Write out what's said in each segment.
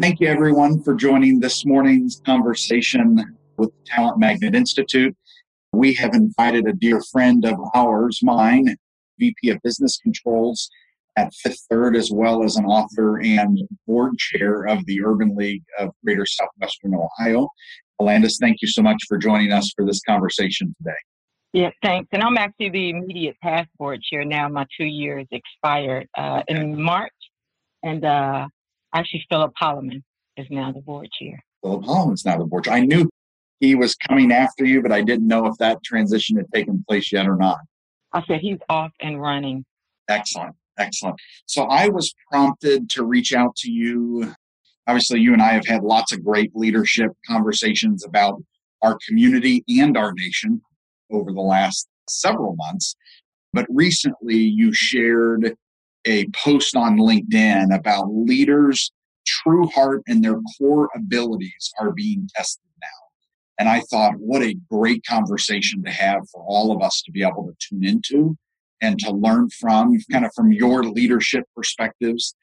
Thank you, everyone, for joining this morning's conversation with the Talent Magnet Institute. We have invited a dear friend of ours, mine, VP of Business Controls at Fifth Third, as well as an author and board chair of the Urban League of Greater Southwestern Ohio. Alandis, thank you so much for joining us for this conversation today. Yeah, thanks. And I'm actually the immediate past board chair now. My two years expired uh, in March. And uh, Actually, Philip Holloman is now the board chair. Philip Holloman's now the board chair. I knew he was coming after you, but I didn't know if that transition had taken place yet or not. I said he's off and running. Excellent. Excellent. So I was prompted to reach out to you. Obviously, you and I have had lots of great leadership conversations about our community and our nation over the last several months. But recently, you shared a post on LinkedIn about leaders' true heart and their core abilities are being tested now. And I thought, what a great conversation to have for all of us to be able to tune into and to learn from, kind of from your leadership perspectives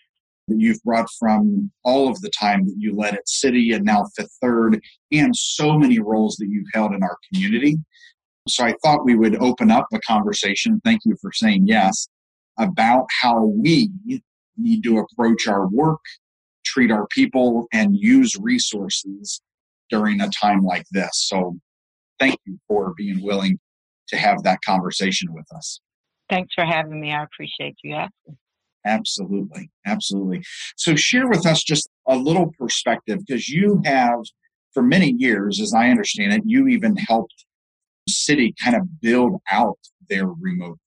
that you've brought from all of the time that you led at Citi and now Fifth Third, and so many roles that you've held in our community. So I thought we would open up a conversation. Thank you for saying yes about how we need to approach our work, treat our people, and use resources during a time like this. So, thank you for being willing to have that conversation with us. Thanks for having me. I appreciate you asking. Absolutely. Absolutely. So, share with us just a little perspective because you have, for many years, as I understand it, you even helped Citi kind of build out their remote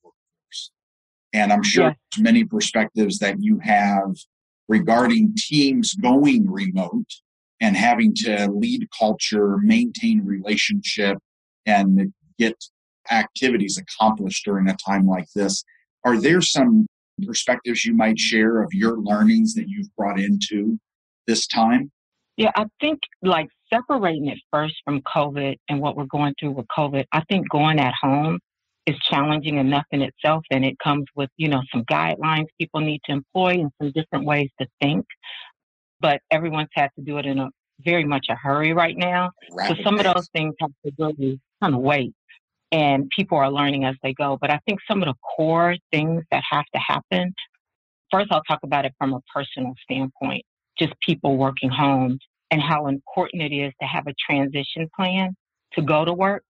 and I'm sure yeah. many perspectives that you have regarding teams going remote and having to lead culture, maintain relationship, and get activities accomplished during a time like this. Are there some perspectives you might share of your learnings that you've brought into this time? Yeah, I think like separating it first from COVID and what we're going through with COVID, I think going at home is challenging enough in itself and it comes with, you know, some guidelines people need to employ and some different ways to think. But everyone's had to do it in a very much a hurry right now. So some of those things have to really kind of wait. And people are learning as they go. But I think some of the core things that have to happen, first I'll talk about it from a personal standpoint, just people working home and how important it is to have a transition plan to go to work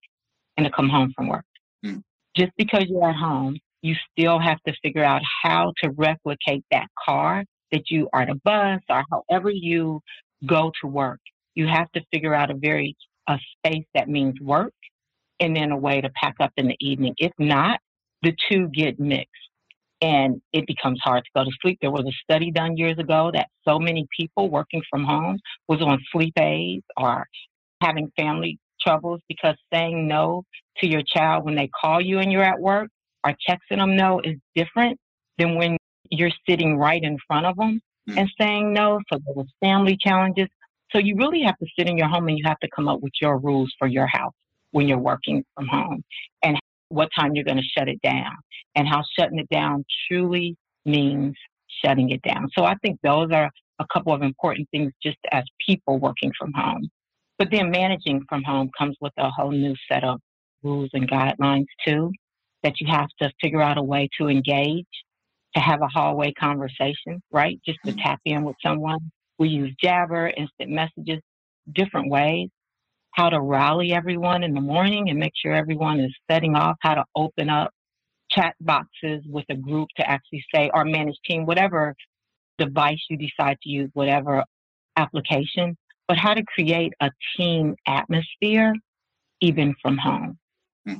and to come home from work. Mm just because you're at home, you still have to figure out how to replicate that car that you are the bus or however you go to work. You have to figure out a very a space that means work and then a way to pack up in the evening. If not, the two get mixed and it becomes hard to go to sleep. There was a study done years ago that so many people working from home was on sleep aids or having family troubles because saying no to your child when they call you and you're at work or texting them no is different than when you're sitting right in front of them mm. and saying no. So there's family challenges. So you really have to sit in your home and you have to come up with your rules for your house when you're working from home and what time you're going to shut it down and how shutting it down truly means shutting it down. So I think those are a couple of important things just as people working from home. But then managing from home comes with a whole new set of rules and guidelines too, that you have to figure out a way to engage, to have a hallway conversation, right? Just to mm-hmm. tap in with someone. We use Jabber, instant messages, different ways. How to rally everyone in the morning and make sure everyone is setting off, how to open up chat boxes with a group to actually say, or manage team, whatever device you decide to use, whatever application, but how to create a team atmosphere even from home. Hmm.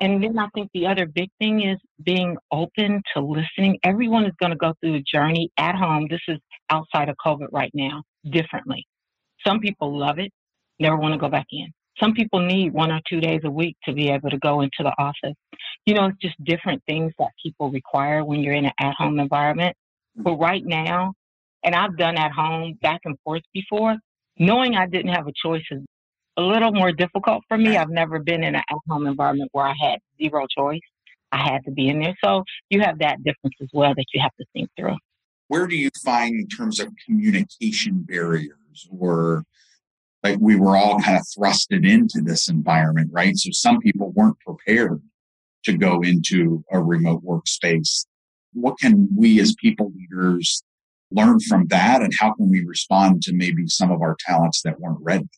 And then I think the other big thing is being open to listening. Everyone is going to go through a journey at home. This is outside of COVID right now, differently. Some people love it. never want to go back in. Some people need one or two days a week to be able to go into the office. You know, it's just different things that people require when you're in an at home environment. But right now, and I've done at home back and forth before, knowing I didn't have a choice is a little more difficult for me. I've never been in an at home environment where I had zero choice. I had to be in there. So you have that difference as well that you have to think through. Where do you find in terms of communication barriers or like we were all kind of thrusted into this environment, right? So some people weren't prepared to go into a remote workspace. What can we as people leaders learn from that? And how can we respond to maybe some of our talents that weren't ready?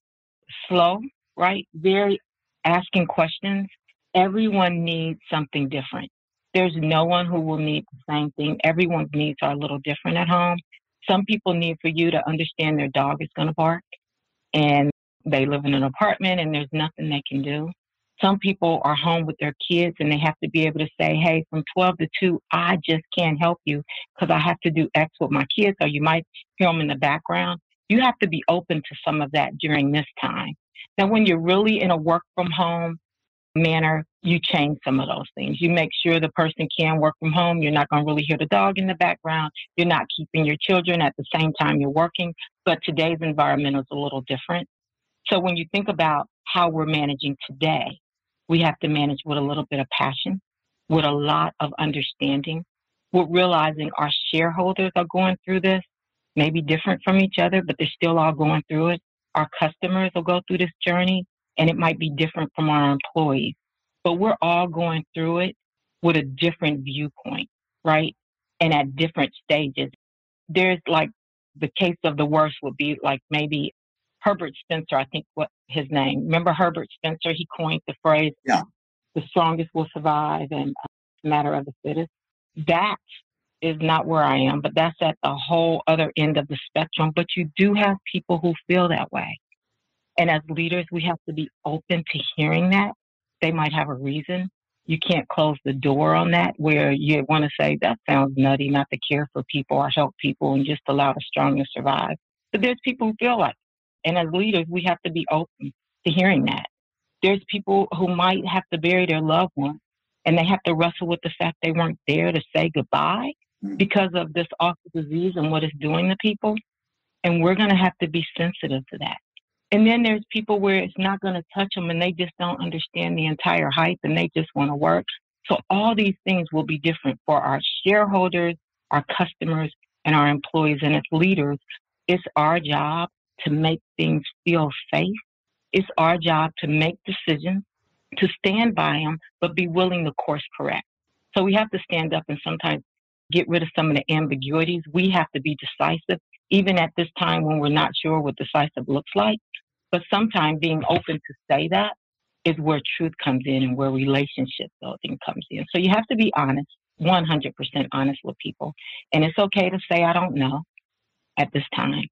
Slow, right? Very asking questions. Everyone needs something different. There's no one who will need the same thing. Everyone's needs are a little different at home. Some people need for you to understand their dog is going to bark and they live in an apartment and there's nothing they can do. Some people are home with their kids and they have to be able to say, hey, from 12 to 2, I just can't help you because I have to do X with my kids, or you might hear them in the background. You have to be open to some of that during this time. Now, when you're really in a work from home manner, you change some of those things. You make sure the person can work from home. You're not going to really hear the dog in the background. You're not keeping your children at the same time you're working. But today's environment is a little different. So when you think about how we're managing today, we have to manage with a little bit of passion, with a lot of understanding, with realizing our shareholders are going through this, maybe different from each other, but they're still all going through it. Our customers will go through this journey, and it might be different from our employees, but we're all going through it with a different viewpoint, right? And at different stages. There's like the case of the worst would be like maybe Herbert Spencer, I think what his name. Remember Herbert Spencer? He coined the phrase, yeah. the strongest will survive and uh, matter of the fittest. That is not where I am, but that's at the whole other end of the spectrum. But you do have people who feel that way. And as leaders, we have to be open to hearing that. They might have a reason. You can't close the door on that where you want to say, that sounds nutty not to care for people or help people and just allow the strong to survive. But there's people who feel like and as leaders, we have to be open to hearing that. There's people who might have to bury their loved one and they have to wrestle with the fact they weren't there to say goodbye mm. because of this awful disease and what it's doing to people. And we're going to have to be sensitive to that. And then there's people where it's not going to touch them and they just don't understand the entire hype and they just want to work. So all these things will be different for our shareholders, our customers, and our employees. And as leaders, it's our job to make things feel safe. It's our job to make decisions, to stand by them, but be willing to course correct. So we have to stand up and sometimes get rid of some of the ambiguities. We have to be decisive, even at this time when we're not sure what decisive looks like. But sometimes being open to say that is where truth comes in and where relationship building comes in. So you have to be honest, 100% honest with people. And it's okay to say, I don't know at this time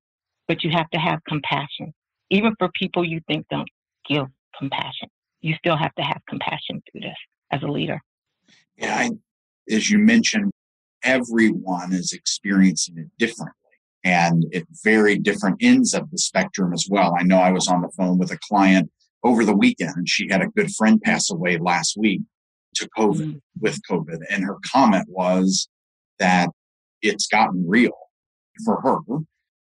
but you have to have compassion. Even for people you think don't give compassion, you still have to have compassion through this as a leader. Yeah, I, as you mentioned, everyone is experiencing it differently and at very different ends of the spectrum as well. I know I was on the phone with a client over the weekend and she had a good friend pass away last week to COVID mm-hmm. with COVID. And her comment was that it's gotten real for her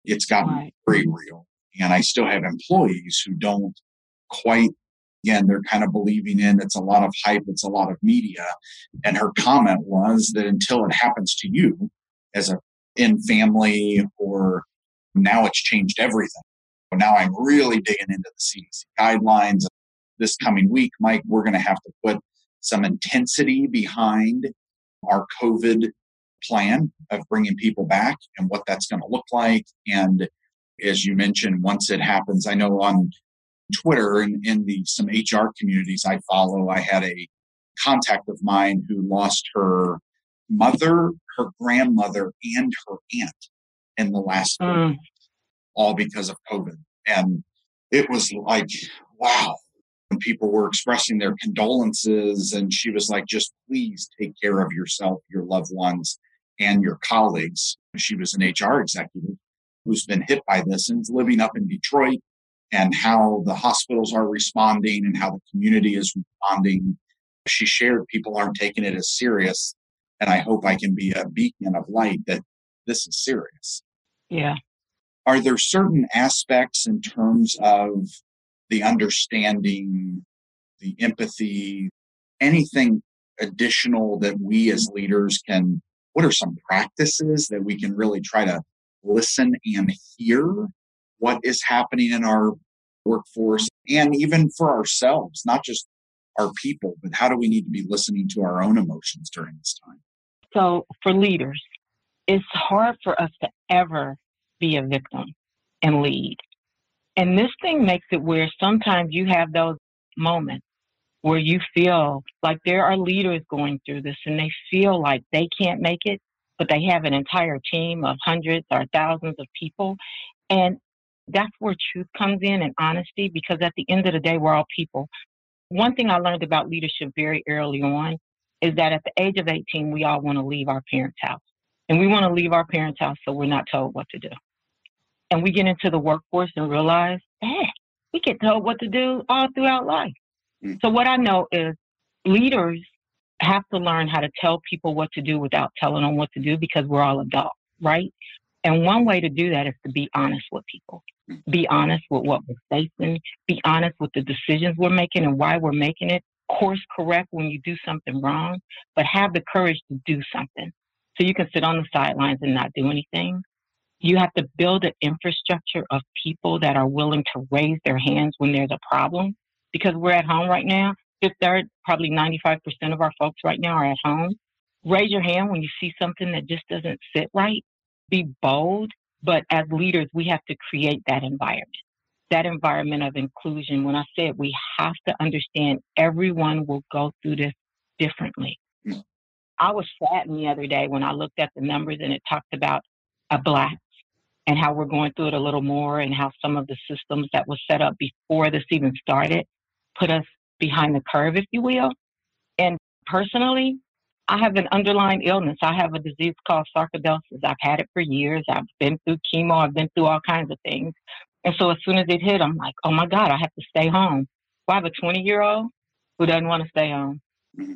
it's gotten right. very real. And I still have employees who don't quite, again, they're kind of believing in it's a lot of hype, it's a lot of media. And her comment was that until it happens to you as a in family or now it's changed everything. So now I'm really digging into the CDC guidelines. This coming week, Mike, we're going to have to put some intensity behind our COVID plan of bringing people back and what that's going to look like. And as you mentioned, once it happens, I know on Twitter and in the some HR communities I follow, I had a contact of mine who lost her mother, her grandmother, and her aunt in the last mm. all because of COVID. And it was like, wow. When people were expressing their condolences, and she was like, just please take care of yourself, your loved ones, and your colleagues. She was an HR executive who's been hit by this and is living up in Detroit and how the hospitals are responding and how the community is responding. She shared people aren't taking it as serious. And I hope I can be a beacon of light that this is serious. Yeah. Are there certain aspects in terms of the understanding, the empathy, anything additional that we as leaders can? What are some practices that we can really try to listen and hear what is happening in our workforce and even for ourselves, not just our people, but how do we need to be listening to our own emotions during this time? So, for leaders, it's hard for us to ever be a victim and lead. And this thing makes it where sometimes you have those moments where you feel like there are leaders going through this and they feel like they can't make it, but they have an entire team of hundreds or thousands of people. And that's where truth comes in and honesty, because at the end of the day, we're all people. One thing I learned about leadership very early on is that at the age of 18, we all want to leave our parents' house. And we want to leave our parents' house so we're not told what to do. And we get into the workforce and realize, hey, we get told what to do all throughout life. So what I know is leaders have to learn how to tell people what to do without telling them what to do because we're all adults, right? And one way to do that is to be honest with people. Be honest with what we're facing. Be honest with the decisions we're making and why we're making it. Course correct when you do something wrong, but have the courage to do something. So you can sit on the sidelines and not do anything. You have to build an infrastructure of people that are willing to raise their hands when there's a problem. Because we're at home right now. Fifth third, probably 95% of our folks right now are at home. Raise your hand when you see something that just doesn't sit right be bold, but as leaders, we have to create that environment, that environment of inclusion. When I said we have to understand everyone will go through this differently. I was saddened the other day when I looked at the numbers and it talked about a black and how we're going through it a little more and how some of the systems that were set up before this even started put us behind the curve, if you will. And personally, I have an underlying illness. I have a disease called sarcoidosis. I've had it for years. I've been through chemo. I've been through all kinds of things. And so as soon as it hit, I'm like, oh my God, I have to stay home. Well, I have a 20 year old who doesn't want to stay home. Mm-hmm.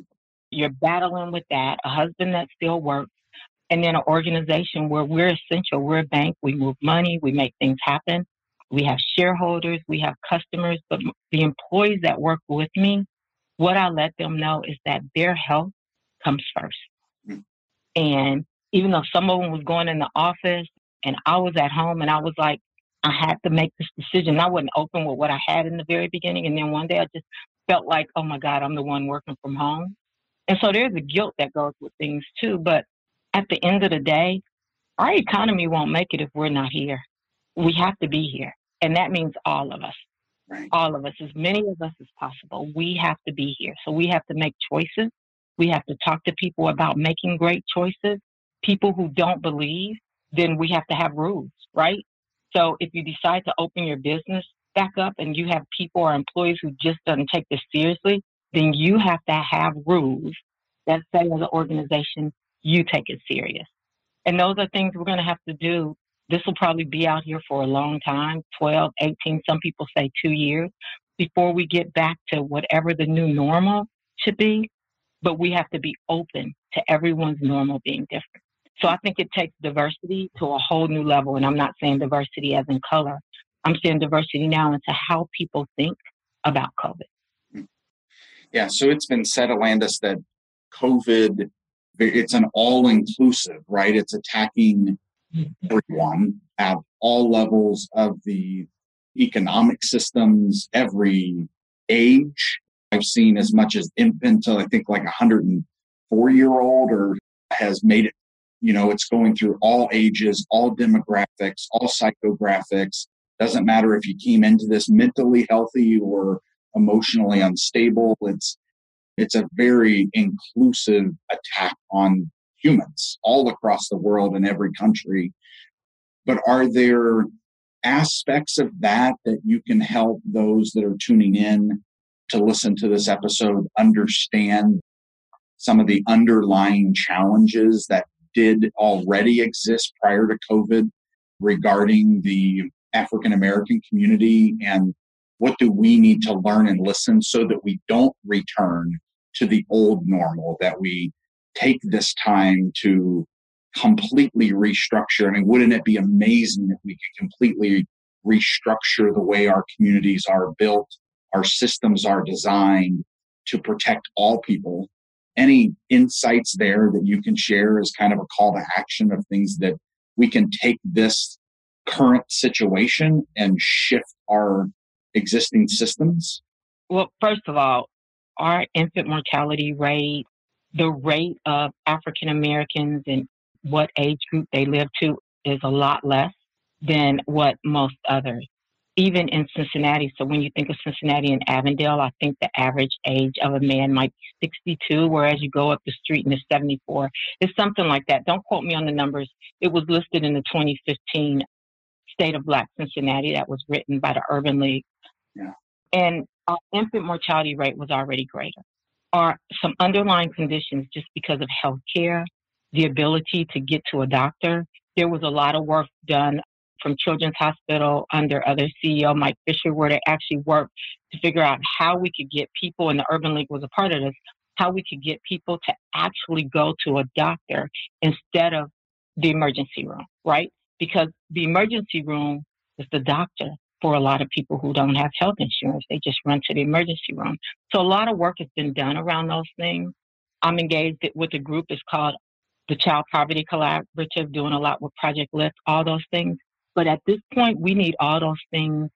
You're battling with that, a husband that still works, and then an organization where we're essential. We're a bank. We move money. We make things happen. We have shareholders. We have customers. But the employees that work with me, what I let them know is that their health comes first. Mm. And even though some of them was going in the office and I was at home and I was like, I had to make this decision. I wasn't open with what I had in the very beginning. And then one day I just felt like, oh my God, I'm the one working from home. And so there's a guilt that goes with things too. But at the end of the day, our economy won't make it if we're not here. We have to be here. And that means all of us. Right. All of us, as many of us as possible. We have to be here. So we have to make choices we have to talk to people about making great choices. People who don't believe, then we have to have rules, right? So if you decide to open your business back up and you have people or employees who just doesn't take this seriously, then you have to have rules that say as an organization, you take it serious. And those are things we're going to have to do. This will probably be out here for a long time 12, 18, some people say two years before we get back to whatever the new normal should be but we have to be open to everyone's normal being different. So I think it takes diversity to a whole new level. And I'm not saying diversity as in color. I'm saying diversity now into how people think about COVID. Yeah. So it's been said, Alandis, that COVID, it's an all inclusive, right? It's attacking everyone at all levels of the economic systems, every age, I've seen as much as infant to I think like a 104 year old or has made it, you know, it's going through all ages, all demographics, all psychographics. Doesn't matter if you came into this mentally healthy or emotionally unstable. It's it's a very inclusive attack on humans all across the world in every country. But are there aspects of that that you can help those that are tuning in to listen to this episode understand some of the underlying challenges that did already exist prior to COVID regarding the African American community and what do we need to learn and listen so that we don't return to the old normal, that we take this time to completely restructure. I mean, wouldn't it be amazing if we could completely restructure the way our communities are built, our systems are designed to protect all people? Any insights there that you can share as kind of a call to action of things that we can take this current situation and shift our existing systems? Well, first of all, our infant mortality rate, the rate of African Americans and what age group they live to is a lot less than what most others. Even in Cincinnati, so when you think of Cincinnati and Avondale, I think the average age of a man might be 62, whereas you go up the street and it's 74. It's something like that. Don't quote me on the numbers. It was listed in the 2015 State of Black Cincinnati that was written by the Urban League. Yeah. And our infant mortality rate was already greater. Are some underlying conditions just because of health care, the ability to get to a doctor. There was a lot of work done from Children's Hospital under other CEO Mike Fisher, where they actually worked to figure out how we could get people, and the Urban League was a part of this, how we could get people to actually go to a doctor instead of the emergency room, right? Because the emergency room is the doctor for a lot of people who don't have health insurance. They just run to the emergency room. So a lot of work has been done around those things. I'm engaged with a group. It's called the Child Poverty Collaborative, doing a lot with Project Lift, all those things. But at this point, we need all those things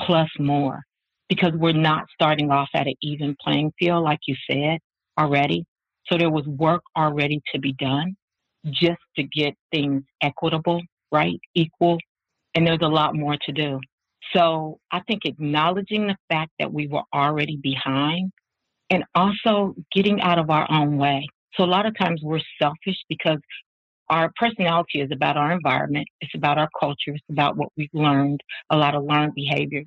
plus more because we're not starting off at an even playing field, like you said already. So there was work already to be done just to get things equitable, right? Equal. And there's a lot more to do. So I think acknowledging the fact that we were already behind and also getting out of our own way. So a lot of times we're selfish because our personality is about our environment. It's about our culture. It's about what we've learned, a lot of learned behaviors.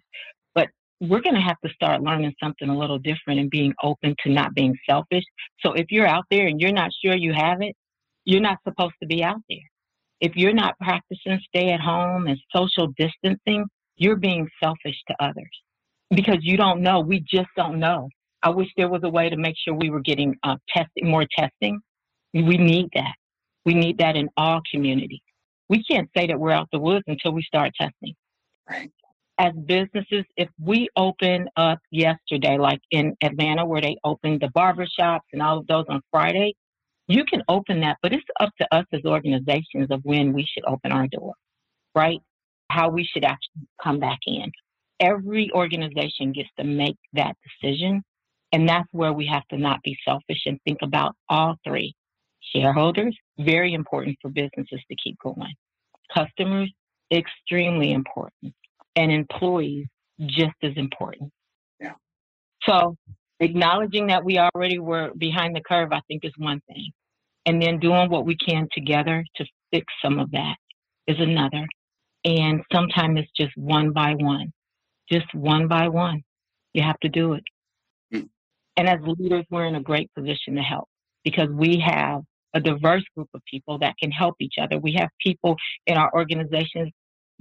But we're going to have to start learning something a little different and being open to not being selfish. So if you're out there and you're not sure you have it, you're not supposed to be out there. If you're not practicing stay at home and social distancing, you're being selfish to others because you don't know. We just don't know. I wish there was a way to make sure we were getting uh, testing, more testing. We need that. We need that in all communities. We can't say that we're out the woods until we start testing. Right. As businesses, if we open up yesterday, like in Atlanta, where they opened the barbershops and all of those on Friday, you can open that, but it's up to us as organizations of when we should open our door, right? How we should actually come back in. Every organization gets to make that decision. And that's where we have to not be selfish and think about all three. Shareholders, very important for businesses to keep going. Customers, extremely important. And employees, just as important. Yeah. So acknowledging that we already were behind the curve, I think is one thing. And then doing what we can together to fix some of that is another. And sometimes it's just one by one, just one by one. You have to do it. Mm. And as leaders, we're in a great position to help because we have a diverse group of people that can help each other. We have people in our organizations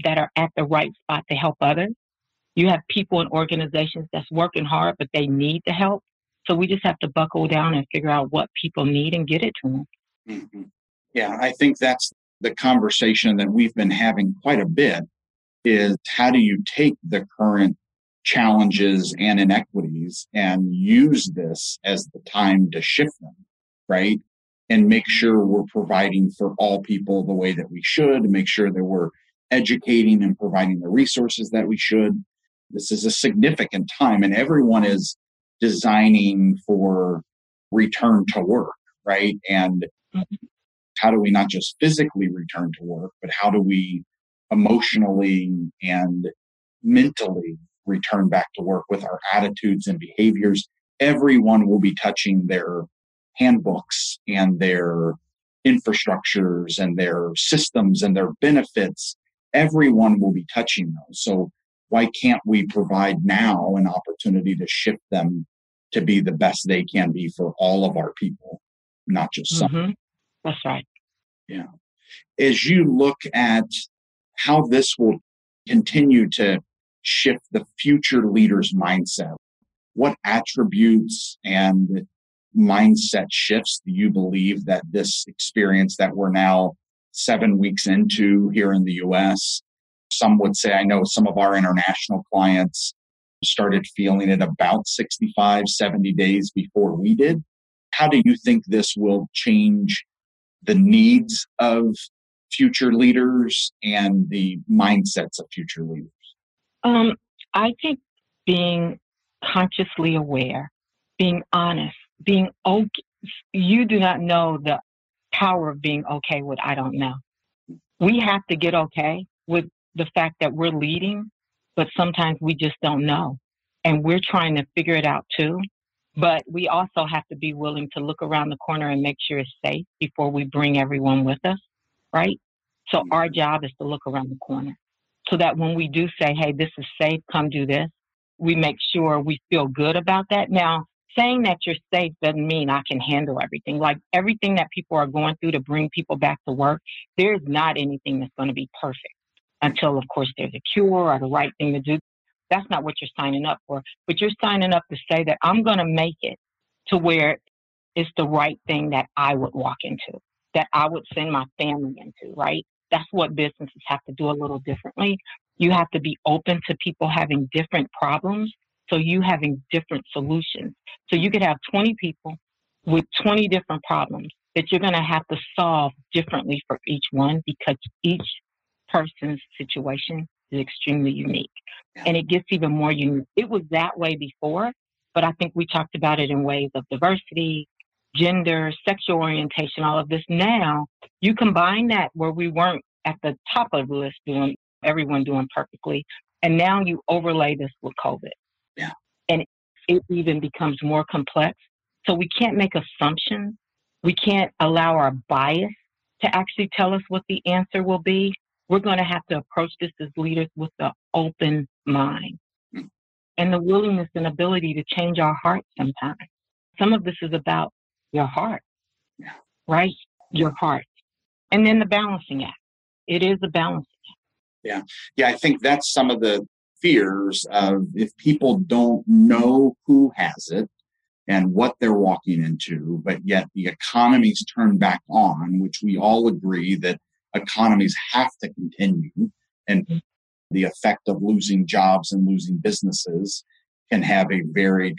that are at the right spot to help others. You have people in organizations that's working hard, but they need the help. So we just have to buckle down and figure out what people need and get it to them. Mm-hmm. Yeah, I think that's the conversation that we've been having quite a bit is how do you take the current challenges and inequities and use this as the time to shift them, right? And make sure we're providing for all people the way that we should, make sure that we're educating and providing the resources that we should. This is a significant time, and everyone is designing for return to work, right? And mm-hmm how do we not just physically return to work, but how do we emotionally and mentally return back to work with our attitudes and behaviors? Everyone will be touching their handbooks and their infrastructures and their systems and their benefits. Everyone will be touching those. So why can't we provide now an opportunity to shift them to be the best they can be for all of our people, not just some? Mm-hmm. That's right. Yeah. As you look at how this will continue to shift the future leader's mindset? What attributes and mindset shifts do you believe that this experience that we're now seven weeks into here in the US? Some would say, I know some of our international clients started feeling it about 65, 70 days before we did. How do you think this will change the needs of future leaders and the mindsets of future leaders? Um, I think being consciously aware, being honest, being okay. You do not know the power of being okay with I don't know. We have to get okay with the fact that we're leading, but sometimes we just don't know. And we're trying to figure it out too. But we also have to be willing to look around the corner and make sure it's safe before we bring everyone with us, right? So mm-hmm. our job is to look around the corner so that when we do say, hey, this is safe, come do this, we make sure we feel good about that. Now, saying that you're safe doesn't mean I can handle everything. Like everything that people are going through to bring people back to work, there's not anything that's going to be perfect until, of course, there's a cure or the right thing to do. That's not what you're signing up for. But you're signing up to say that I'm going to make it to where it's the right thing that I would walk into, that I would send my family into, right? That's what businesses have to do a little differently. You have to be open to people having different problems. So you having different solutions. So you could have 20 people with 20 different problems that you're going to have to solve differently for each one because each person's situation is extremely unique. And it gets even more unique. It was that way before, but I think we talked about it in ways of diversity, gender, sexual orientation, all of this. Now you combine that where we weren't at the top of the list doing everyone doing perfectly. And now you overlay this with COVID. Yeah. And it even becomes more complex. So we can't make assumptions. We can't allow our bias to actually tell us what the answer will be. We're going to have to approach this as leaders with an open mind and the willingness and ability to change our hearts sometimes. Some of this is about your heart, right? Your heart. And then the balancing act. It is a balancing act. Yeah. Yeah. I think that's some of the fears of if people don't know who has it and what they're walking into, but yet the economy's turned back on, which we all agree that economies have to continue and mm-hmm. the effect of losing jobs and losing businesses can have a very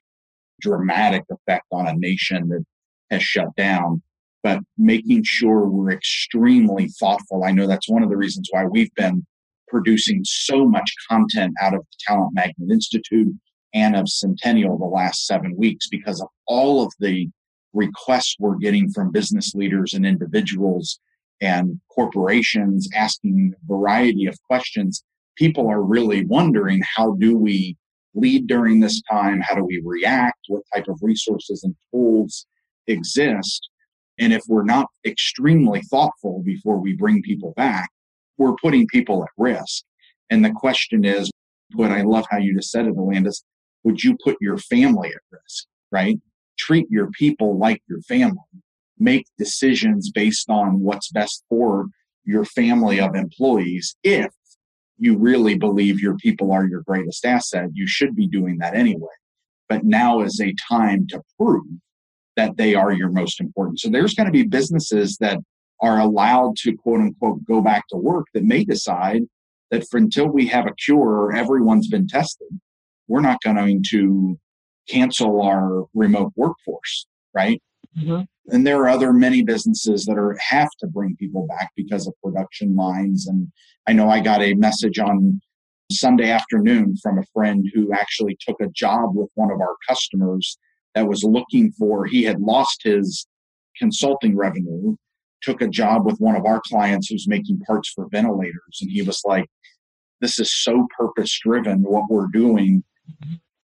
dramatic effect on a nation that has shut down. But making sure we're extremely thoughtful. I know that's one of the reasons why we've been producing so much content out of the Talent Magnet Institute and of Centennial the last seven weeks because of all of the requests we're getting from business leaders and individuals and corporations asking a variety of questions. People are really wondering how do we lead during this time? How do we react? What type of resources and tools exist? And if we're not extremely thoughtful before we bring people back, we're putting people at risk. And the question is, but I love how you just said it, Alandis, would you put your family at risk, right? Treat your people like your family. Make decisions based on what's best for your family of employees. If you really believe your people are your greatest asset, you should be doing that anyway. But now is a time to prove that they are your most important. So there's going to be businesses that are allowed to quote unquote go back to work that may decide that for until we have a cure or everyone's been tested, we're not going to cancel our remote workforce, right? Mm-hmm. And there are other many businesses that are have to bring people back because of production lines. And I know I got a message on Sunday afternoon from a friend who actually took a job with one of our customers that was looking for, he had lost his consulting revenue took a job with one of our clients who's making parts for ventilators. And he was like, this is so purpose driven, what we're doing. Mm-hmm.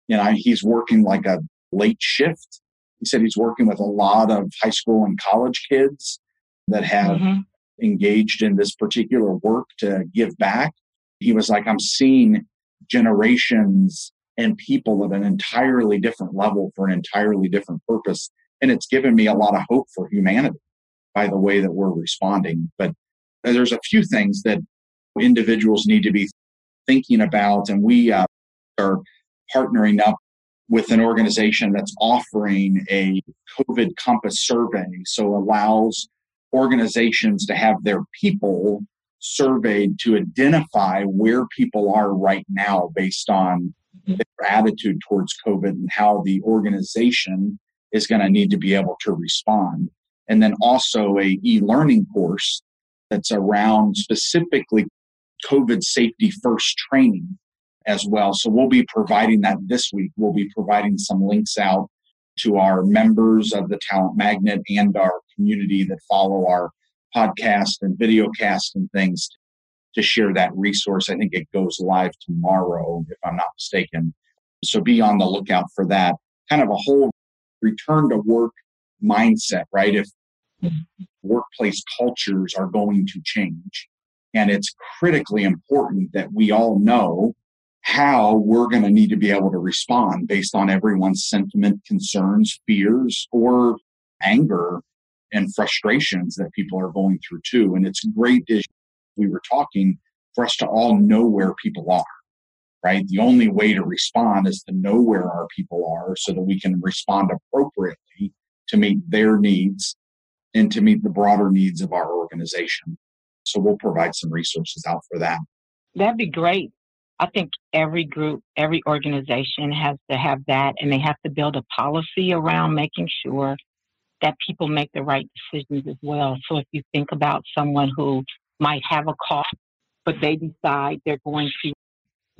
You know, he's working like a late shift. He said he's working with a lot of high school and college kids that have mm-hmm. engaged in this particular work to give back. He was like, I'm seeing generations and people at an entirely different level for an entirely different purpose. And it's given me a lot of hope for humanity by the way that we're responding. But there's a few things that individuals need to be thinking about, and we uh, are partnering up with an organization that's offering a COVID Compass survey. So allows organizations to have their people surveyed to identify where people are right now based on mm-hmm. their attitude towards COVID and how the organization is going to need to be able to respond. And then also a e-learning course that's around specifically COVID safety first training as well. So we'll be providing that this week. We'll be providing some links out to our members of the Talent Magnet and our community that follow our podcast and video cast and things to share that resource. I think it goes live tomorrow, if I'm not mistaken. So be on the lookout for that. Kind of a whole return to work mindset, right? If workplace cultures are going to change. And it's critically important that we all know how we're going to need to be able to respond based on everyone's sentiment, concerns, fears, or anger and frustrations that people are going through too. And it's great as we were talking for us to all know where people are, right? The only way to respond is to know where our people are so that we can respond appropriately to meet their needs and to meet the broader needs of our organization. So we'll provide some resources out for that. That'd be great. I think every group, every organization has to have that, and they have to build a policy around making sure that people make the right decisions as well. So if you think about someone who might have a cough, but they decide they're going to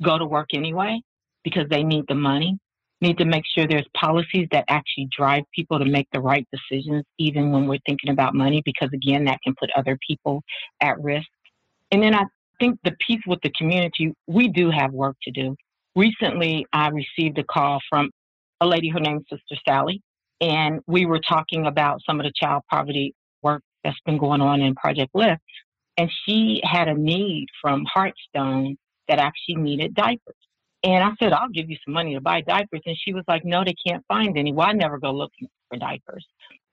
go to work anyway because they need the money, need to make sure there's policies that actually drive people to make the right decisions, even when we're thinking about money, because again, that can put other people at risk. And then I think the piece with the community, we do have work to do. Recently, I received a call from a lady, her name's Sister Sally, and we were talking about some of the child poverty work that's been going on in Project Lift. And she had a need from Heartstone that actually needed diapers. And I said, I'll give you some money to buy diapers. And she was like, No, they can't find any. Well, I never go looking for diapers.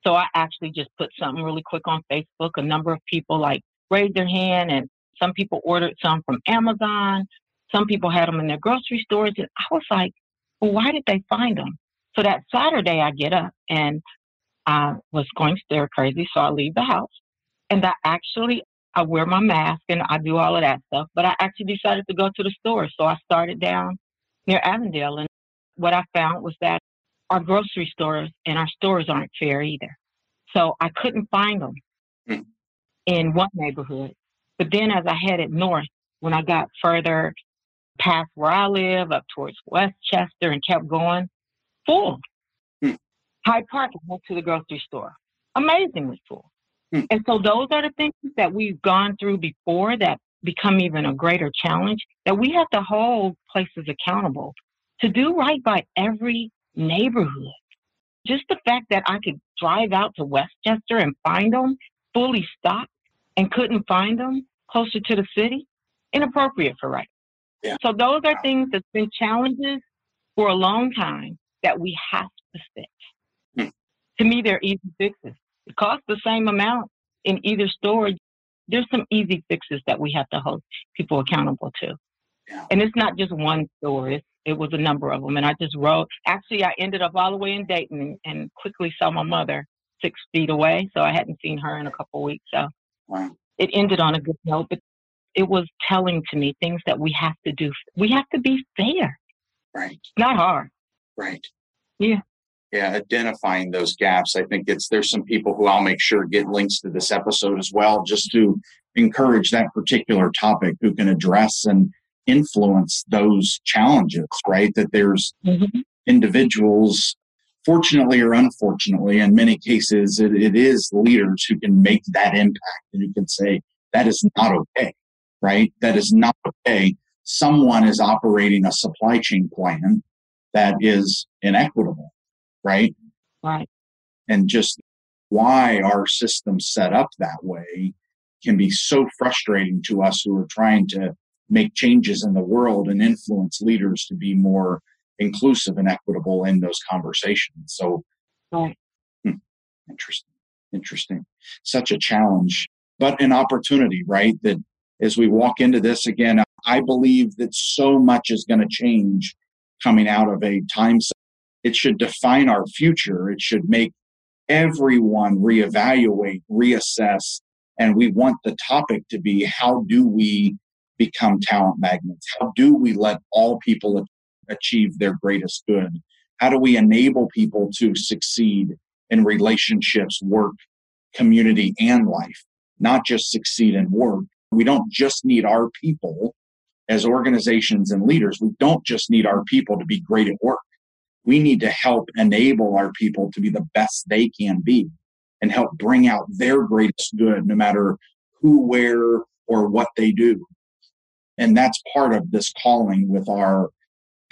So I actually just put something really quick on Facebook. A number of people like raised their hand and some people ordered some from Amazon. Some people had them in their grocery stores. And I was like, well, why did they find them? So that Saturday, I get up and I was going stir crazy. So I leave the house and I actually, I wear my mask and I do all of that stuff. But I actually decided to go to the store. So I started down near Avondale. And what I found was that our grocery stores and our stores aren't fair either. So I couldn't find them mm. in one neighborhood. But then as I headed north, when I got further past where I live, up towards West Chester and kept going, full. Hmm. Hyde Park, I went to the grocery store. Amazingly full. Hmm. And so those are the things that we've gone through before that become even a greater challenge that we have to hold places accountable to do right by every neighborhood. Just the fact that I could drive out to West Chester and find them fully stocked and couldn't find them closer to the city, inappropriate for right. Yeah. So those are things that's been challenges for a long time that we have to fix. Hmm. To me, they're easy fixes. It costs the same amount in either store. There's some easy fixes that we have to hold people accountable to. Yeah. And it's not just one store. It's, it was a number of them. And I just wrote, actually, I ended up all the way in Dayton and, and quickly saw my mother six feet away. So I hadn't seen her in a couple weeks. So wow. it ended on a good note. But it was telling to me things that we have to do. We have to be fair. Right. Not hard. Right. Yeah. Yeah, identifying those gaps. I think it's there's some people who I'll make sure get links to this episode as well, just to encourage that particular topic who can address and influence those challenges, right? That there's mm-hmm. individuals, fortunately or unfortunately, in many cases, it, it is leaders who can make that impact and who can say, that is not okay right? That is not okay. Someone is operating a supply chain plan that is inequitable, right? Right. And just why our system set up that way can be so frustrating to us who are trying to make changes in the world and influence leaders to be more inclusive and equitable in those conversations. So, right. Hmm, interesting, interesting. Such a challenge, but an opportunity, right? That as we walk into this again, I believe that so much is going to change coming out of a time. It should define our future. It should make everyone reevaluate, reassess. And we want the topic to be how do we become talent magnets? How do we let all people achieve their greatest good? How do we enable people to succeed in relationships, work, community, and life? Not just succeed in work. We don't just need our people as organizations and leaders. We don't just need our people to be great at work. We need to help enable our people to be the best they can be and help bring out their greatest good, no matter who, where, or what they do. And that's part of this calling with our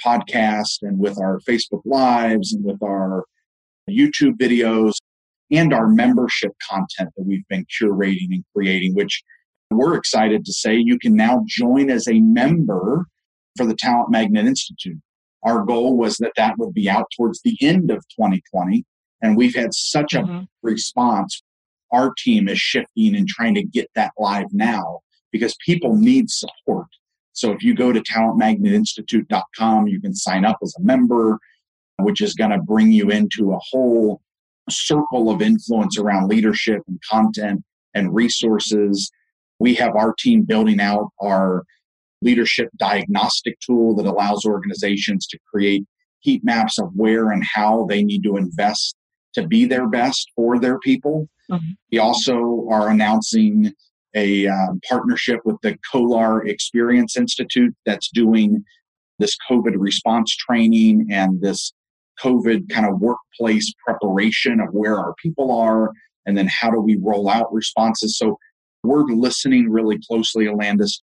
podcast and with our Facebook Lives and with our YouTube videos and our membership content that we've been curating and creating, which we're excited to say you can now join as a member for the Talent Magnet Institute. Our goal was that that would be out towards the end of 2020, and we've had such a mm-hmm. response. Our team is shifting and trying to get that live now because people need support. So if you go to talentmagnetinstitute.com, you can sign up as a member, which is going to bring you into a whole circle of influence around leadership and content and resources. We have our team building out our leadership diagnostic tool that allows organizations to create heat maps of where and how they need to invest to be their best for their people. Mm-hmm. We also are announcing a um, partnership with the COLAR Experience Institute that's doing this COVID response training and this COVID kind of workplace preparation of where our people are and then how do we roll out responses. So we're listening really closely, Alandis,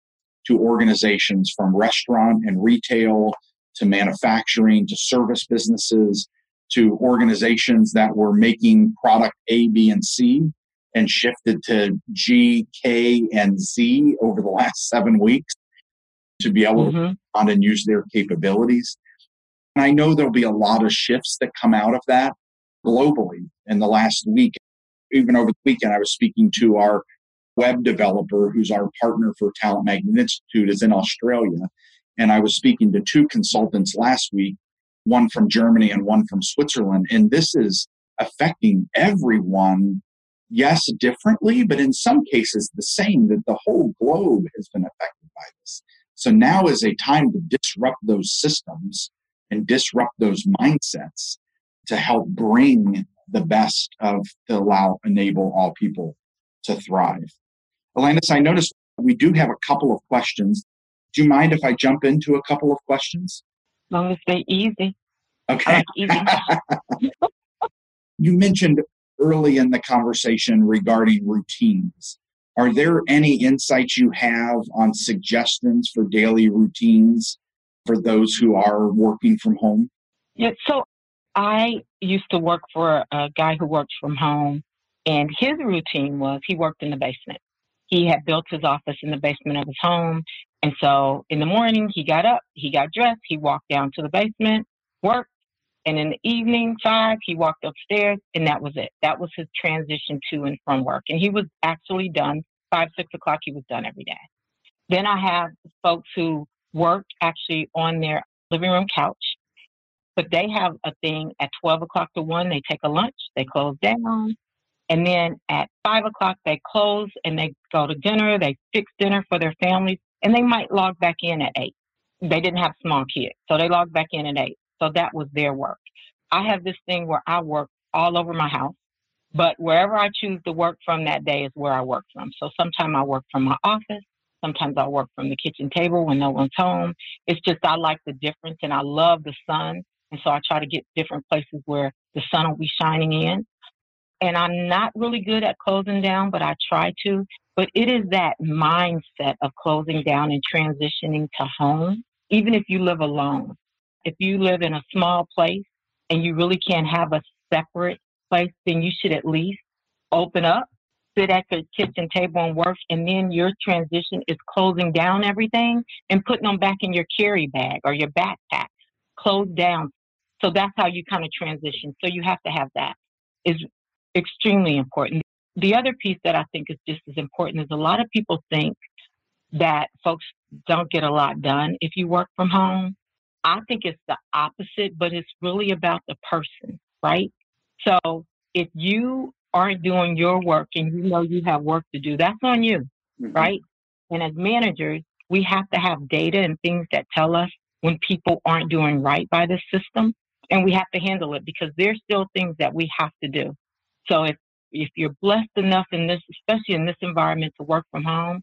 to organizations from restaurant and retail to manufacturing to service businesses to organizations that were making product A, B, and C and shifted to G, K, and Z over the last seven weeks to be able mm-hmm. to respond and use their capabilities. And I know there'll be a lot of shifts that come out of that globally in the last week. Even over the weekend, I was speaking to our web developer who's our partner for Talent Magnet Institute is in Australia. And I was speaking to two consultants last week, one from Germany and one from Switzerland. And this is affecting everyone yes, differently, but in some cases the same, that the whole globe has been affected by this. So now is a time to disrupt those systems and disrupt those mindsets to help bring the best of to allow enable all people to thrive. Alandis, I noticed we do have a couple of questions. Do you mind if I jump into a couple of questions? As long as they're easy. Okay. Like easy. you mentioned early in the conversation regarding routines. Are there any insights you have on suggestions for daily routines for those who are working from home? Yeah, so I used to work for a guy who worked from home, and his routine was he worked in the basement. He had built his office in the basement of his home. And so in the morning, he got up, he got dressed, he walked down to the basement, worked, and in the evening, five, he walked upstairs, and that was it. That was his transition to and from work. And he was actually done five, six o'clock, he was done every day. Then I have folks who work actually on their living room couch, but they have a thing at 12 o'clock to 1, they take a lunch, they close down. And then at 5 o'clock, they close and they go to dinner, they fix dinner for their families, and they might log back in at 8. They didn't have small kids, so they log back in at 8. So that was their work. I have this thing where I work all over my house, but wherever I choose to work from that day is where I work from. So sometimes I work from my office. Sometimes I work from the kitchen table when no one's home. It's just I like the difference and I love the sun. And so I try to get different places where the sun will be shining in. And I'm not really good at closing down, but I try to. But it is that mindset of closing down and transitioning to home, even if you live alone if you live in a small place and you really can't have a separate place, then you should at least open up, sit at the kitchen table and work, and then your transition is closing down everything and putting them back in your carry bag or your backpack. Close down. So that's how you kind of transition. So you have to have that. Is extremely important. The other piece that I think is just as important is a lot of people think that folks don't get a lot done if you work from home. I think it's the opposite, but it's really about the person, right? So if you aren't doing your work and you know you have work to do, that's on you, mm-hmm. right? And as managers, we have to have data and things that tell us when people aren't doing right by the system, and we have to handle it because there's still things that we have to do. So if if you're blessed enough in this, especially in this environment, to work from home,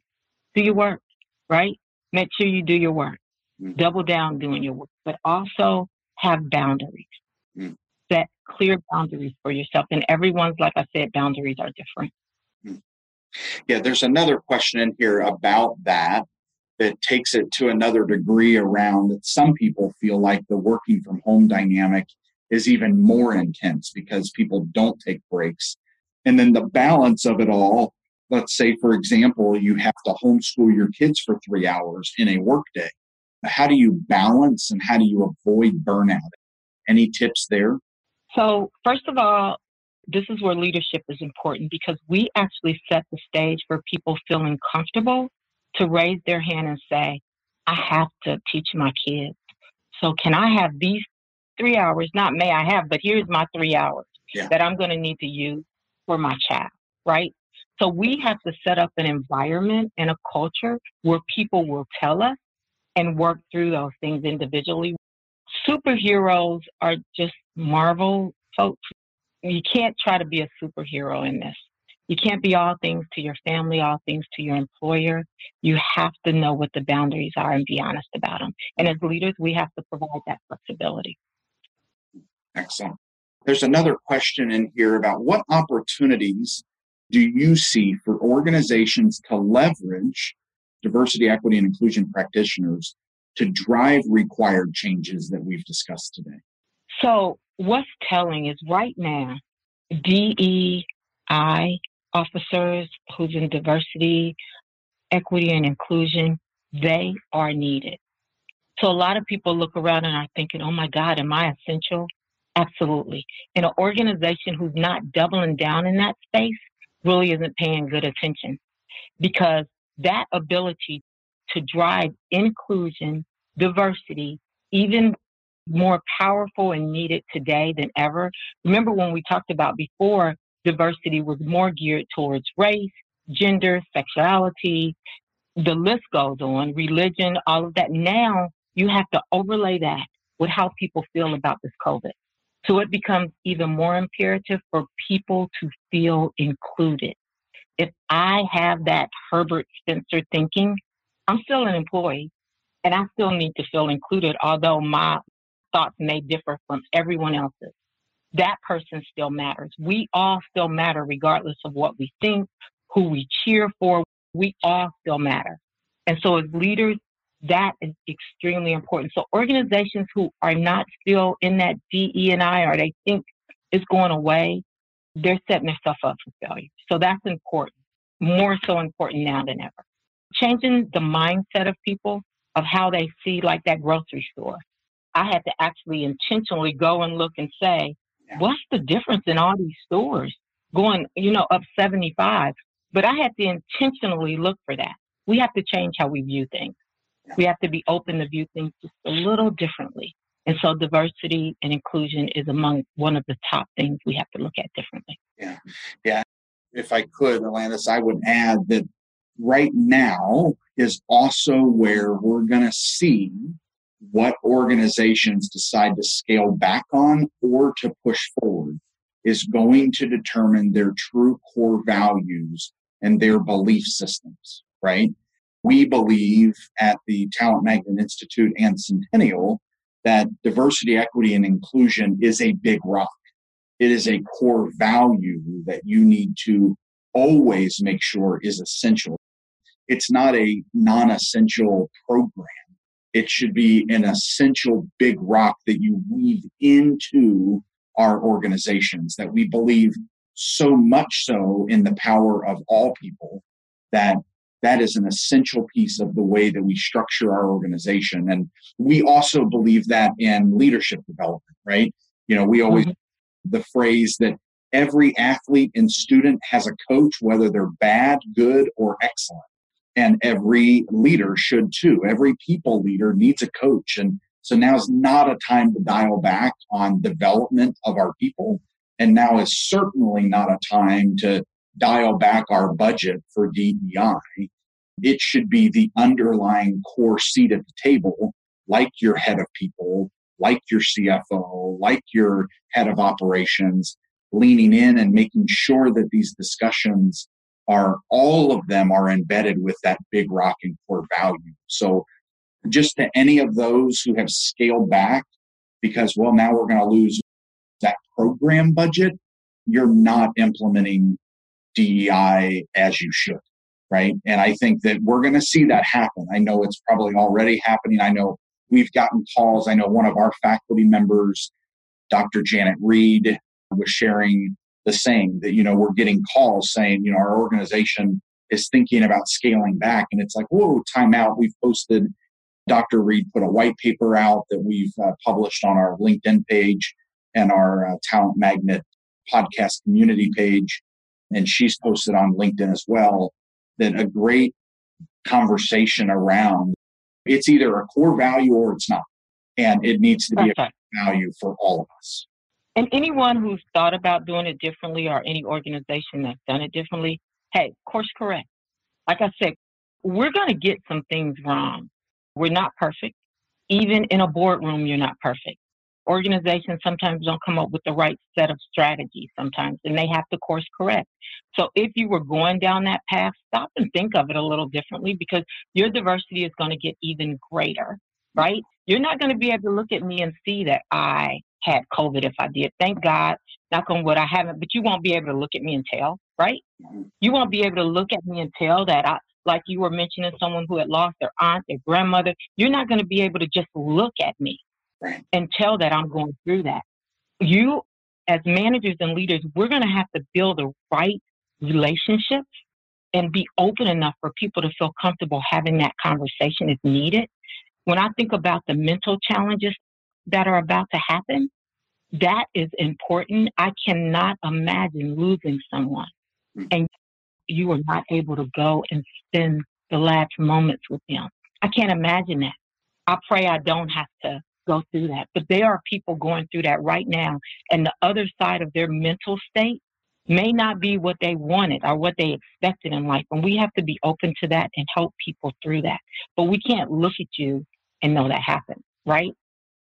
do your work, right? Make sure you do your work. Mm-hmm. Double down doing your work, but also have boundaries. Mm-hmm. Set clear boundaries for yourself. And everyone's, like I said, boundaries are different. Mm. Yeah, there's another question in here about that that takes it to another degree around that some people feel like the working from home dynamic is even more intense because people don't take breaks. And then the balance of it all, let's say, for example, you have to homeschool your kids for three hours in a workday. How do you balance and how do you avoid burnout? Any tips there? So, first of all, this is where leadership is important because we actually set the stage for people feeling comfortable to raise their hand and say, I have to teach my kids. So can I have these three hours? Not may I have, but here's my three hours yeah. that I'm going to need to use for my child, right? So we have to set up an environment and a culture where people will tell us and work through those things individually. Superheroes are just Marvel folks. You can't try to be a superhero in this. You can't be all things to your family, all things to your employer. You have to know what the boundaries are and be honest about them. And as leaders, we have to provide that flexibility. Excellent. There's another question in here about what opportunities do you see for organizations to leverage diversity, equity, and inclusion practitioners to drive required changes that we've discussed today? So, what's telling is right now, DEI officers who's in diversity, equity, and inclusion, they are needed. So a lot of people look around and are thinking, oh my God, am I essential? Absolutely. In an organization who's not doubling down in that space really isn't paying good attention because that ability to drive inclusion, diversity, even more powerful and needed today than ever. Remember when we talked about before diversity was more geared towards race, gender, sexuality, the list goes on, religion, all of that. Now you have to overlay that with how people feel about this COVID. So it becomes even more imperative for people to feel included. If I have that Herbert Spencer thinking, I'm still an employee and I still need to feel included, although my thoughts may differ from everyone else's that person still matters. We all still matter regardless of what we think, who we cheer for. We all still matter. And so as leaders, that is extremely important. So organizations who are not still in that DE and I or they think it's going away, they're setting themselves up for failure. So that's important, more so important now than ever. Changing the mindset of people of how they see like that grocery store. I had to actually intentionally go and look and say, what's the difference in all these stores going, you know, up 75? But I had to intentionally look for that. We have to change how we view things. We have to be open to view things just a little differently. And so diversity and inclusion is among one of the top things we have to look at differently. Yeah. Yeah. If I could, Alandis, I would add that right now is also where we're going to see what organizations decide to scale back on or to push forward is going to determine their true core values and their belief systems, right? We believe at the Talent Magnet Institute and Centennial that diversity, equity, and inclusion is a big rock. It is a core value that you need to always make sure is essential. It's not a non essential program it should be an essential big rock that you weave into our organizations that we believe so much so in the power of all people that that is an essential piece of the way that we structure our organization and we also believe that in leadership development right you know we always mm-hmm. the phrase that every athlete and student has a coach whether they're bad good or excellent And every leader should too. Every people leader needs a coach. And so now is not a time to dial back on development of our people. And now is certainly not a time to dial back our budget for DEI. It should be the underlying core seat at the table, like your head of people, like your CFO, like your head of operations, leaning in and making sure that these discussions are all of them are embedded with that big rock and core value. So just to any of those who have scaled back because, well, now we're going to lose that program budget, you're not implementing DEI as you should, right? And I think that we're going to see that happen. I know it's probably already happening. I know we've gotten calls. I know one of our faculty members, Dr. Janet Reed, was sharing the same that, you know, we're getting calls saying, you know, our organization is thinking about scaling back. And it's like, whoa, time out. We've posted, Dr. Reed put a white paper out that we've uh, published on our LinkedIn page and our uh, Talent Magnet podcast community page. And she's posted on LinkedIn as well that a great conversation around it's either a core value or it's not. And it needs to be a value for all of us. And anyone who's thought about doing it differently or any organization that's done it differently, hey, course correct. Like I said, we're going to get some things wrong. We're not perfect. Even in a boardroom, you're not perfect. Organizations sometimes don't come up with the right set of strategies sometimes, and they have to course correct. So if you were going down that path, stop and think of it a little differently because your diversity is going to get even greater, right? You're not going to be able to look at me and see that I had COVID if I did. Thank God, knock on wood, I haven't, but you won't be able to look at me and tell, right? You won't be able to look at me and tell that I, like you were mentioning someone who had lost their aunt, their grandmother. You're not going to be able to just look at me right. and tell that I'm going through that. You, as managers and leaders, we're going to have to build the right relationships and be open enough for people to feel comfortable having that conversation if needed. When I think about the mental challenges that are about to happen, that is important. I cannot imagine losing someone hmm. and you are not able to go and spend the last moments with them. I can't imagine that. I pray I don't have to go through that. But there are people going through that right now. And the other side of their mental state may not be what they wanted or what they expected in life. And we have to be open to that and help people through that. But we can't look at you and know that happened, right?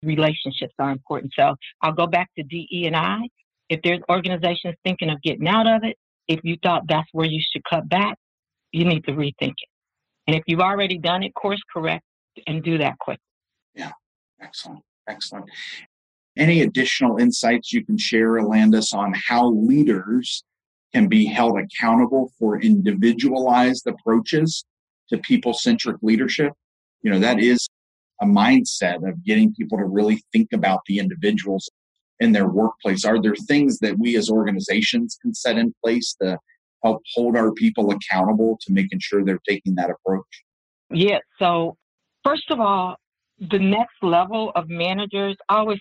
relationships are important. So I'll go back to DE and I. If there's organizations thinking of getting out of it, if you thought that's where you should cut back, you need to rethink it. And if you've already done it, course correct and do that quick. Excellent, excellent. Any additional insights you can share, Alandis, on how leaders can be held accountable for individualized approaches to people centric leadership? You know, that is a mindset of getting people to really think about the individuals in their workplace? Are there things that we as organizations can set in place to help hold our people accountable to making sure they're taking that approach? Yeah. So, first of all, the next level of managers, always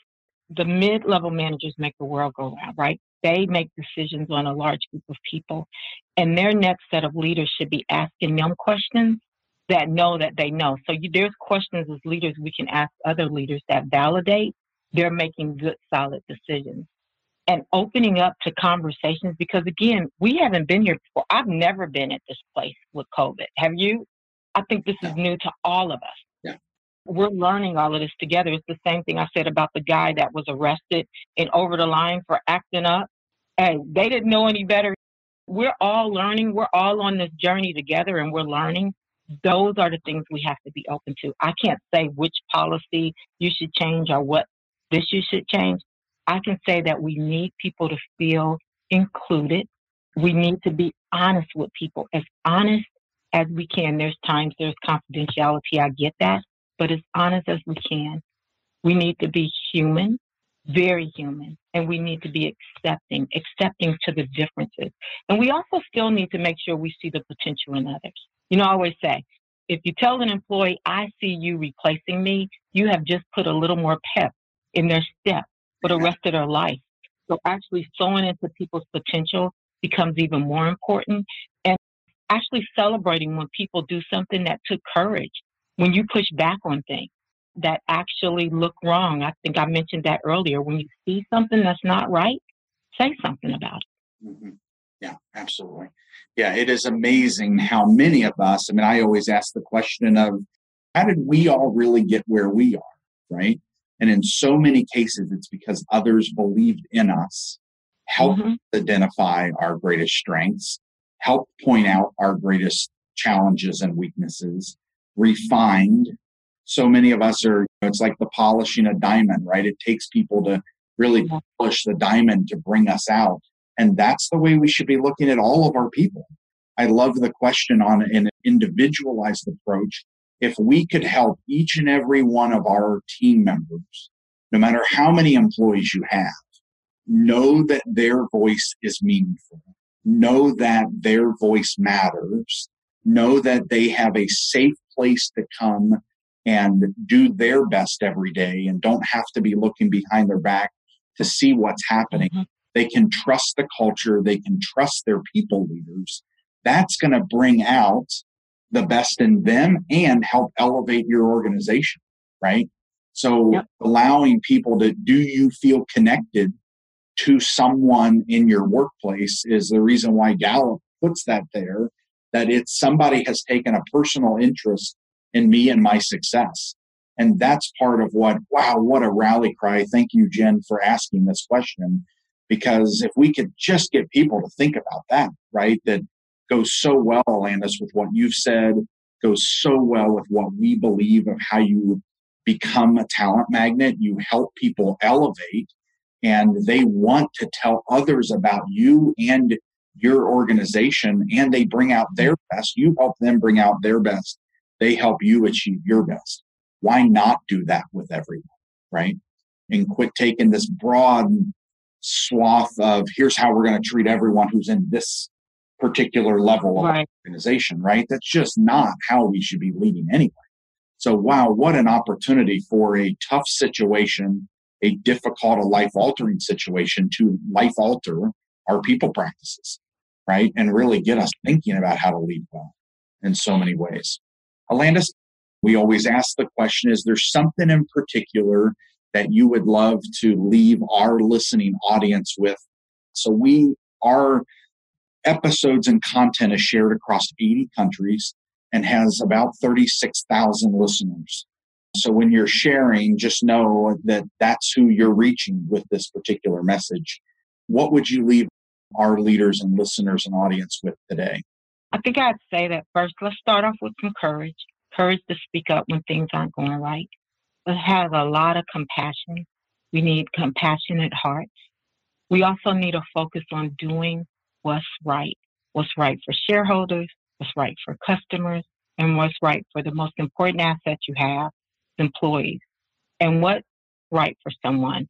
the mid level managers make the world go round, right? They make decisions on a large group of people. And their next set of leaders should be asking them questions that know that they know. So you, there's questions as leaders we can ask other leaders that validate they're making good, solid decisions. And opening up to conversations because again, we haven't been here before. I've never been at this place with COVID. Have you? I think this is new to all of us. We're learning all of this together. It's the same thing I said about the guy that was arrested and over the line for acting up. Hey, they didn't know any better. We're all learning. We're all on this journey together and we're learning those are the things we have to be open to. I can't say which policy you should change or what this you should change. I can say that we need people to feel included. We need to be honest with people, as honest as we can. There's times there's confidentiality, I get that, but as honest as we can. We need to be human, very human, and we need to be accepting, accepting to the differences. And we also still need to make sure we see the potential in others. You know, I always say, if you tell an employee, I see you replacing me, you have just put a little more pep in their step for the rest of their life. So actually sowing into people's potential becomes even more important. And actually celebrating when people do something that took courage, when you push back on things that actually look wrong. I think I mentioned that earlier. When you see something that's not right, say something about it. Mm-hmm. Yeah, absolutely. Yeah, it is amazing how many of us, I mean, I always ask the question of how did we all really get where we are, right? And in so many cases, it's because others believed in us, helped mm-hmm. identify our greatest strengths, helped point out our greatest challenges and weaknesses, refined. So many of us are, it's like the polishing a diamond, right? It takes people to really polish the diamond to bring us out. And that's the way we should be looking at all of our people. I love the question on an individualized approach. If we could help each and every one of our team members, no matter how many employees you have, know that their voice is meaningful, know that their voice matters, know that they have a safe place to come and do their best every day and don't have to be looking behind their back to see what's happening. Mm-hmm. They can trust the culture, they can trust their people leaders. That's going to bring out the best in them and help elevate your organization, right? So yep. allowing people to do you feel connected to someone in your workplace is the reason why Gallup puts that there, that it's somebody has taken a personal interest in me and my success. And that's part of what, wow, what a rally cry. Thank you, Jen, for asking this question. Because if we could just get people to think about that, right, that goes so well, Landis, with what you've said, goes so well with what we believe of how you become a talent magnet. You help people elevate and they want to tell others about you and your organization and they bring out their mm-hmm. best. You help them bring out their best. They help you achieve your best. Why not do that with everyone? Right. And quit taking this broad swath of here's how we're going to treat everyone who's in this particular level of right. organization, right? That's just not how we should be leading anyway. So, wow, what an opportunity for a tough situation, a difficult, a life altering situation to life alter our people practices, right? And really get us thinking about how to lead well in so many ways. Alandis, we always ask the question is there something in particular that you would love to leave our listening audience with? So, we are episodes and content is shared across 80 countries and has about 36,000 listeners. So when you're sharing, just know that that's who you're reaching with this particular message. What would you leave our leaders and listeners and audience with today? I think I'd say that first, let's start off with some courage courage to speak up when things aren't going right. Let's have a lot of compassion. We need compassionate hearts. We also need a focus on doing what's right, what's right for shareholders, what's right for customers, and what's right for the most important asset you have, employees. And what's right for someone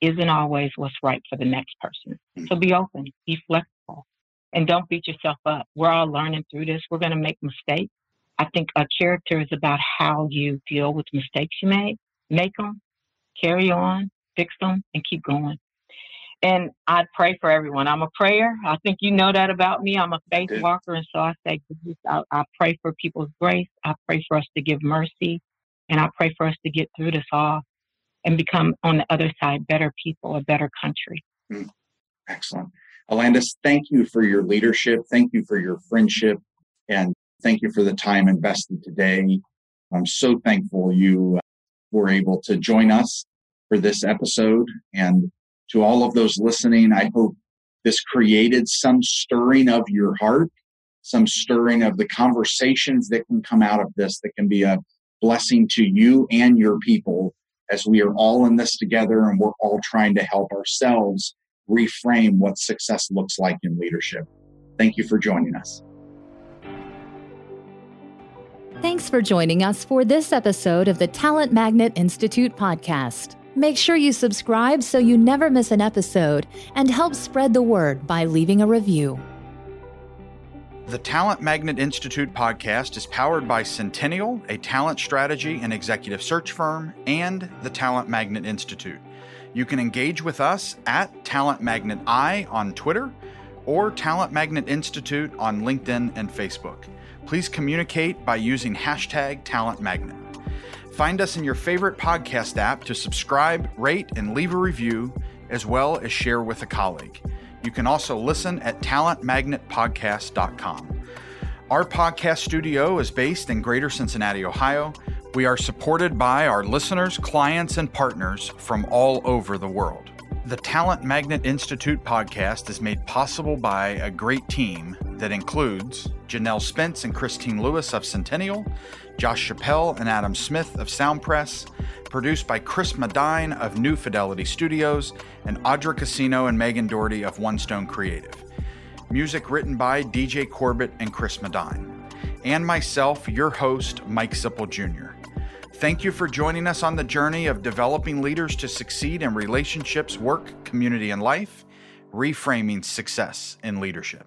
isn't always what's right for the next person. So be mm-hmm. open, be flexible, and don't beat yourself up. We're all learning through this. We're going to make mistakes. I think a character is about how you deal with mistakes you made, make them, carry on, fix them, and keep going. And I pray for everyone. I'm a prayer. I think you know that about me. I'm a faith walker. And so I say, I, I pray for people's grace. I pray for us to give mercy. And I pray for us to get through this all and become on the other side better people, a better country. Mm. Excellent. Alandis, thank you for your leadership. Thank you for your friendship. And thank you for the time invested today. I'm so thankful you were able to join us for this episode. And to all of those listening, I hope this created some stirring of your heart, some stirring of the conversations that can come out of this that can be a blessing to you and your people as we are all in this together and we're all trying to help ourselves reframe what success looks like in leadership. Thank you for joining us. Thanks for joining us for this episode of the Talent Magnet Institute podcast. Make sure you subscribe so you never miss an episode and help spread the word by leaving a review. The Talent Magnet Institute podcast is powered by Centennial, a talent strategy and executive search firm, and the Talent Magnet Institute. You can engage with us at Talent Magnet I on Twitter or Talent Magnet Institute on LinkedIn and Facebook. Please communicate by using hashtag Talent Magnet. Find us in your favorite podcast app to subscribe, rate, and leave a review, as well as share with a colleague. You can also listen at talentmagnetpodcast.com. Our podcast studio is based in Greater Cincinnati, Ohio. We are supported by our listeners, clients, and partners from all over the world. The Talent Magnet Institute podcast is made possible by a great team that includes Janelle Spence and Christine Lewis of Centennial, Josh Chappelle and Adam Smith of Soundpress, produced by Chris Madine of New Fidelity Studios, and Audra Casino and Megan Doherty of One Stone Creative. Music written by DJ Corbett and Chris Madine. And myself, your host, Mike Sipple Jr. Thank you for joining us on the journey of developing leaders to succeed in relationships, work, community, and life, reframing success in leadership.